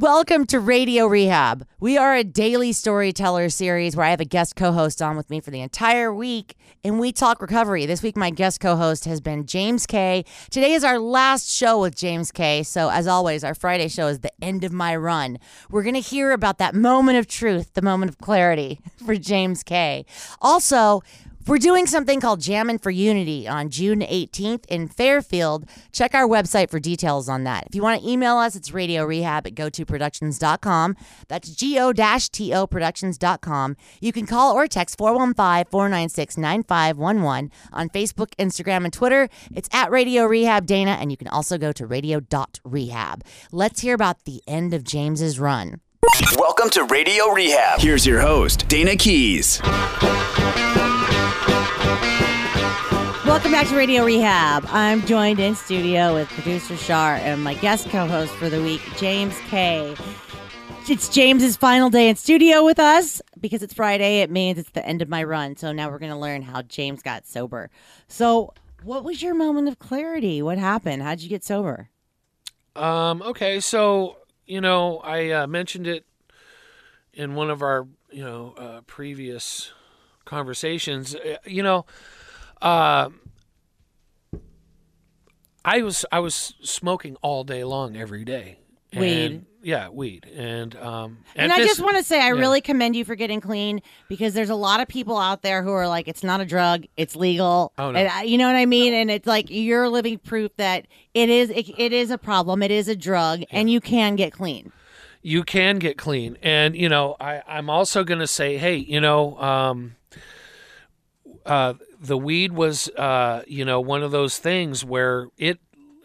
Welcome to Radio Rehab. We are a daily storyteller series where I have a guest co host on with me for the entire week and we talk recovery. This week, my guest co host has been James K. Today is our last show with James K. So, as always, our Friday show is the end of my run. We're going to hear about that moment of truth, the moment of clarity for James K. Also, we're doing something called Jammin' for Unity on June 18th in Fairfield. Check our website for details on that. If you want to email us, it's radio rehab at gotoproductions.com. That's go-to productions.com. You can call or text 415-496-9511 on Facebook, Instagram, and Twitter. It's at Radio Rehab Dayna, and you can also go to radio.rehab. Let's hear about the end of James's run. Welcome to Radio Rehab. Here's your host, Dayna Keys. Welcome back to Radio Rehab. I'm joined in studio with producer Shar and my guest co-host for the week, James K. It's James's final day in studio with us because it's Friday. It means it's the end of my run. So now we're going to learn how James got sober. So, what was your moment of clarity? What happened? How'd you get sober? Um. Okay. So you know, I uh, mentioned it in one of our you know uh, previous conversations. Uh, you know, uh, I was I was smoking all day long every day. And, Weed. Yeah, weed. And um And, I this- just want to say, I yeah. really commend you for getting clean because there's a lot of people out there who are like, it's not a drug, it's legal. Oh, no. And you know what I mean? And it's like you're living proof that it is it, it is a problem, it is a drug, and you can get clean. you can get clean. And you know, I I'm also going to say, hey, you know, um, uh, the weed was, uh, you know, one of those things where it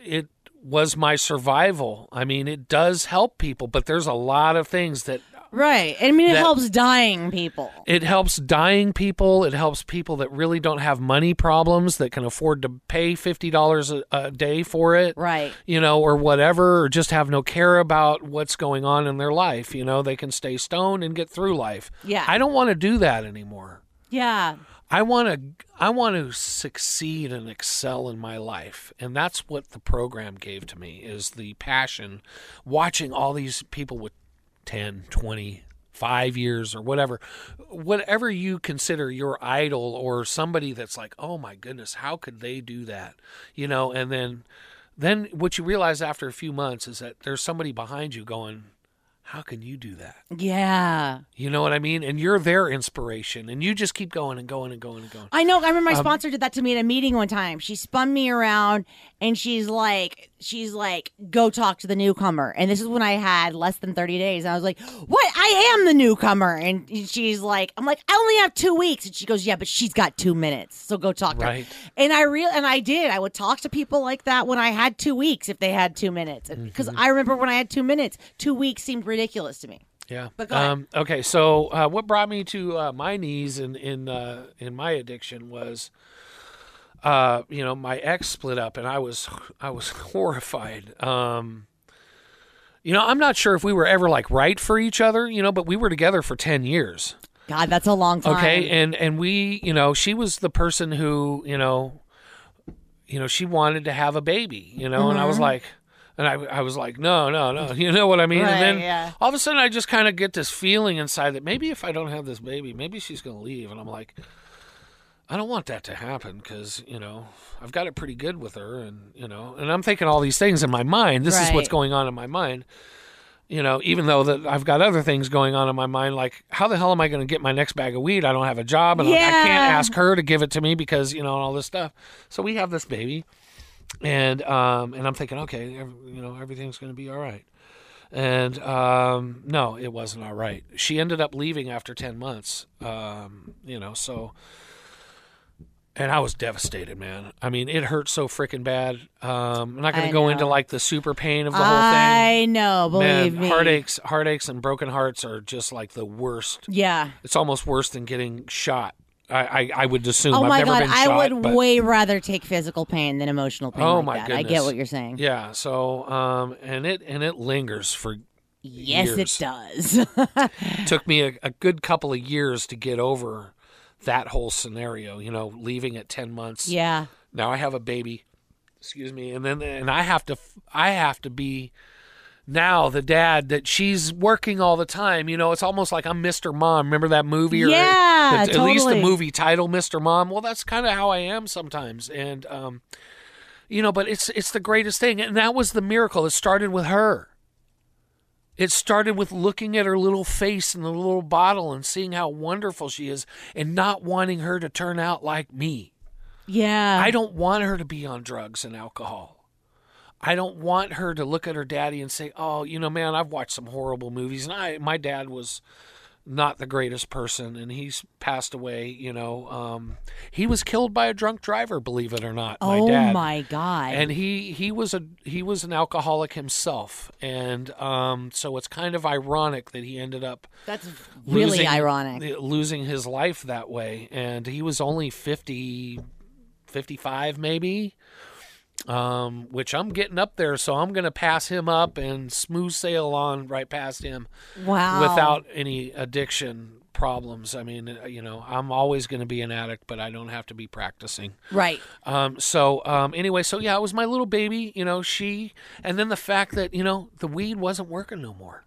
it was my survival. I mean, it does help people, but there's a lot of things that Right. I mean, it That- helps dying people. it helps dying people. It helps people that really don't have money problems that can afford to pay fifty dollars a a day for it. Right. you know, or whatever, or just have no care about what's going on in their life. You know, they can stay stoned and get through life. Yeah. I don't want to do that anymore. Yeah. I want to I want to succeed and excel in my life. And that's what the program gave to me is the passion watching all these people with 10, 20, 5 years or whatever whatever you consider your idol or somebody that's like, "Oh my goodness, how could they do that?" You know, and then then what you realize after a few months is that there's somebody behind you going, "How can you do that?" Yeah. You know what I mean? And you're their inspiration and you just keep going and going and going and going. I know. I Um, remember my sponsor did that to me at a meeting one time. She spun me around and she's like, she's like, go talk to the newcomer. And this is when I had less than 30 days. And I was like, what? I am the newcomer. And she's like, I'm like, I only have two weeks. And she goes, yeah, but she's got two minutes. So go talk to Right. her. And I real and I did. I would talk to people like that when I had two weeks if they had two minutes. Because Mm-hmm. I remember when I had two minutes, two weeks seemed ridiculous to me. Yeah. But um, okay. So uh, what brought me to uh, my knees in in uh, in my addiction was, uh, you know, my ex split up, and I was I was horrified. Um, you know, I'm not sure if we were ever like right for each other, you know, but we were together for ten years. God, that's a long time. Okay, and and we, you know, she was the person who, you know, you know, she wanted to have a baby, you know, and I Mm-hmm. was like, and I, I was like, no, no, no, you know what I mean? Right, and then yeah. all of a sudden, I just kind of get this feeling inside that maybe if I don't have this baby, maybe she's going to leave, and I'm like, I don't want that to happen because you know I've got it pretty good with her, and you know, and I'm thinking all these things in my mind. This is what's going on in my mind you know, even though that I've got other things going on in my mind, like how the hell am I going to get my next bag of weed? I don't have a job, and I- I can't ask her to give it to me because you know and all this stuff. So we have this baby, and um, and I'm thinking, okay, you know, everything's going to be all right. And um, no, it wasn't all right. She ended up leaving after ten months. Um, you know, so. And I was devastated, man. I mean, it hurt so freaking bad. Um, I'm not going to go know. into like the super pain of the whole thing. I know, believe Man, me. heartaches, heartaches, and broken hearts are just like the worst. Yeah. It's almost worse than getting shot. I, I, I would assume. Oh I've my never god, I shot, would but- way rather take physical pain than emotional pain. Oh like my that. I get what you're saying. Yeah. So, um, and it and it lingers for. yes, years. it does. took me a, a good couple of years to get over that whole scenario. You know, leaving at ten months. yeah. Now I have a baby. Excuse me, and then and I have to I have to be now the dad that she's working all the time. You know, it's almost like I'm Mr. Mom. Remember that movie? Or Yeah, the- At least the movie title, Mr. Mom. Well, that's kind of how I am sometimes, and um, you know, but it's it's the greatest thing, and that was the miracle. It started with her. It started with looking at her little face in the little bottle and seeing how wonderful she is, and not wanting her to turn out like me. Yeah. I don't want her to be on drugs and alcohol. I don't want her to look at her daddy and say, "Oh, you know, man, I've watched some horrible movies, and I my dad was not the greatest person, and he's passed away. You know, um, he was killed by a drunk driver, believe it or not. My oh dad. my god. And he he was a he was an alcoholic himself, and um, so it's kind of ironic that he ended up That's really losing- ironic. losing his life that way and he was only 50 55 maybe um, which i'm getting up there so i'm going to pass him up and smooth sail on right past him Wow. without any addiction problems i mean uh, you know i'm always going to be an addict but i don't have to be practicing Right. um, so um, anyway, so yeah, it was my little baby, you know, she, and then the fact that you know the weed wasn't working no more.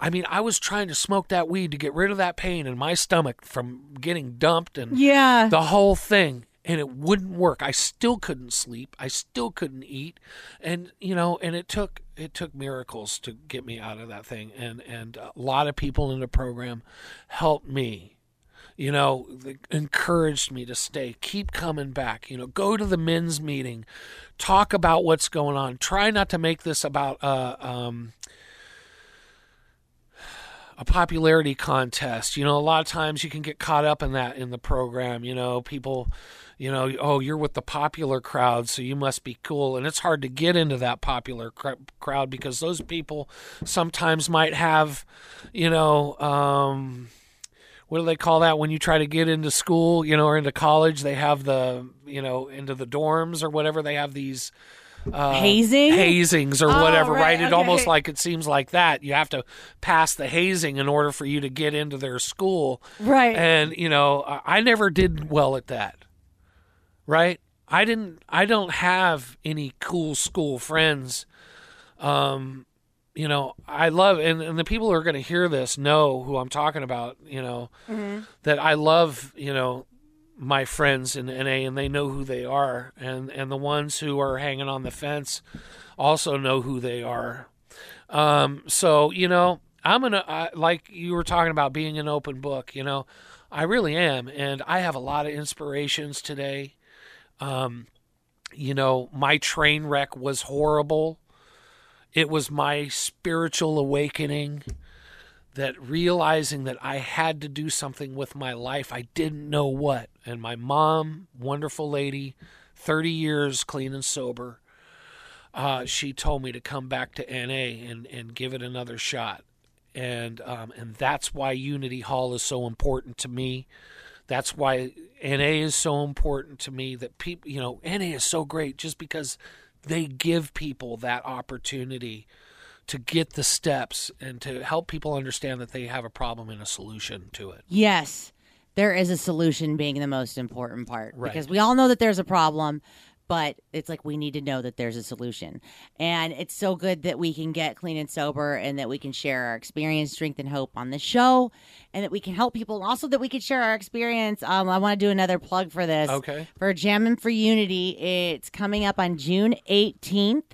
I mean, I was trying to smoke that weed to get rid of that pain in my stomach from getting dumped and Yeah. the whole thing, and it wouldn't work. I still couldn't sleep. I still couldn't eat, and you know, and it took it took miracles to get me out of that thing, and and a lot of people in the program helped me you know, encouraged me to stay, keep coming back, you know, go to the men's meeting, talk about what's going on. Try not to make this about uh, um, a popularity contest. You know, a lot of times you can get caught up in that in the program. You know, people, you know, oh, you're with the popular crowd, so you must be cool. And it's hard to get into that popular cr- crowd because those people sometimes might have, you know, um, what do they call that when you try to get into school, you know, or into college? They have the, you know, into the dorms or whatever. They have these Hazing. hazings or Oh, whatever, right, right? It okay. almost like it seems like that. You have to pass the hazing in order for you to get into their school. Right. And, you know, I never did well at that. Right? I didn't I don't have any cool school friends. Um you know, I love and, and the people who are going to hear this know who I'm talking about, you know, that I love, you know, my friends in NA and they know who they are and and the ones who are hanging on the fence also know who they are. Um so, you know, I'm to like you were talking about being an open book, you know. I really am and I have a lot of inspirations today. Um you know, my train wreck was horrible. It was my spiritual awakening that realizing that I had to do something with my life. I didn't know what. And my mom, wonderful lady, 30 years clean and sober, uh, she told me to come back to NA and, and give it another shot. And um, and that's why Unity Hall is so important to me. That's why NA is so important to me. That people, you know, NA is so great just because they give people that opportunity to get the steps and to help people understand that they have a problem and a solution to it. Yes, there is a solution being the most important part Right. because we all know that there's a problem, but it's like we need to know that there's a solution. And it's so good that we can get clean and sober and that we can share our experience, strength, and hope on the show and that we can help people. Also that we can share our experience. Um, I want to do another plug for this. Okay. For Jammin' for Unity, it's coming up on June 18th.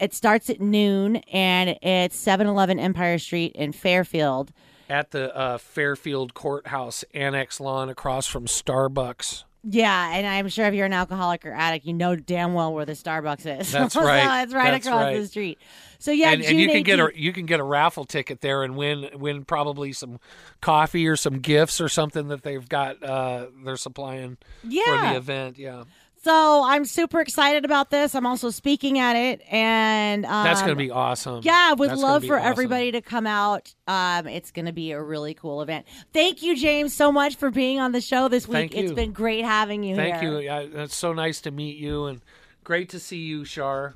It starts at noon and it's 711 Empire Street in Fairfield. At the uh, Fairfield Courthouse Annex lawn across from Starbucks. Yeah, and I'm sure if you're an alcoholic or addict, you know damn well where the Starbucks is. That's So right. it's right That's across right. the street. So yeah, and, and you can get a you can get a raffle ticket there and win win probably some coffee or some gifts or something that they've got uh, they're supplying for the event. Yeah, So I'm super excited about this. I'm also speaking at it, and um, that's going to be awesome. Yeah, I would That's love for awesome. everybody to come out. Um, it's going to be a really cool event. Thank you, James, so much for being on the show this week. Thank It's you. been great having you here. Thank here. you. Yeah, it's so nice to meet you and great to see you, Shar.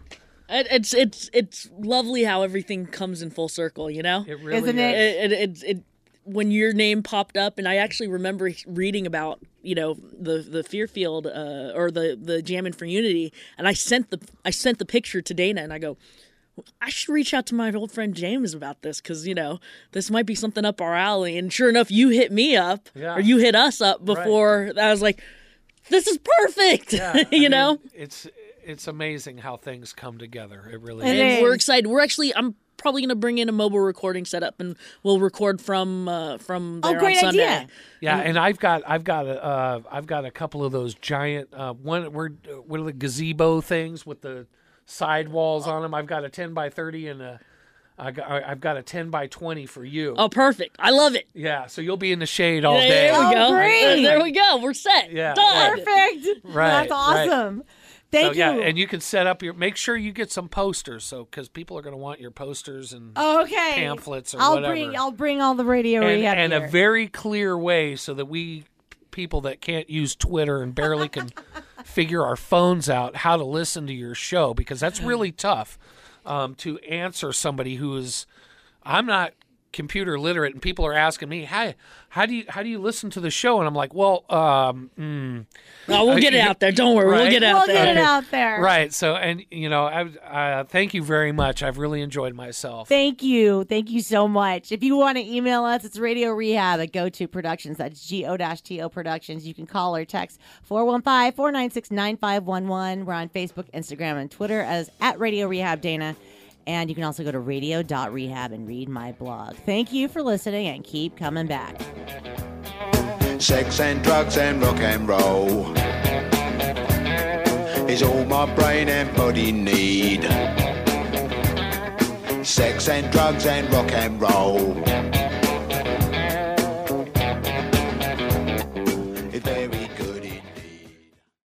It's it's it's lovely how everything comes in full circle, you know. It really Isn't is. it? It, it, it, it when your name popped up, and I actually remember reading about you know the the Fairfield uh, or the the Jammin' for Unity, and I sent the I sent the picture to Dayna, and I go, I should reach out to my old friend James about this because you know this might be something up our alley. And sure enough, you hit me up Yeah. or you hit us up before. I was like, "This is perfect," Yeah, I you mean, know. it's it's amazing how things come together. It really It is. And we're excited. We're actually I'm probably gonna bring in a mobile recording setup and we'll record from uh, from Oh, there great on Sunday. idea. Yeah, and I've got I've got a uh, I've got a couple of those giant uh, one we're what are the gazebo things with the side walls on them. I've got a ten by thirty and a I got, I've got a ten by twenty for you. Oh, perfect! I love it. Yeah, so you'll be in the shade all there day. There we Oh, go. great. There we go. We're set. Yeah, Done. Perfect. Right, That's right. Awesome. So, Thank yeah, and you can set up your. Make sure you get some posters, so because people are going to want your posters and okay. pamphlets or I'll whatever. bring I'll bring all the radio and, and a very clear way so that we people that can't use Twitter and barely can figure our phones out how to listen to your show because that's really tough um, to answer somebody who is I'm not computer literate and people are asking me how how do you how do you listen to the show and I'm like well um mm, No, we'll get it out there. Don't worry. We'll get it out we'll there. get it out there. right so and you know I uh, thank you very much I've really enjoyed myself Thank you. Thank you so much. If you want to email us, it's Radio Rehab at Go To Productions. That's G O T O Productions. You can call or text 415 496 9511. We're on Facebook, Instagram, and Twitter as at Radio Rehab Dayna. And you can also go to radio.rehab and read my blog. Thank you for listening and keep coming back. Sex and drugs and rock and roll is all my brain and body need. Sex and drugs and rock and roll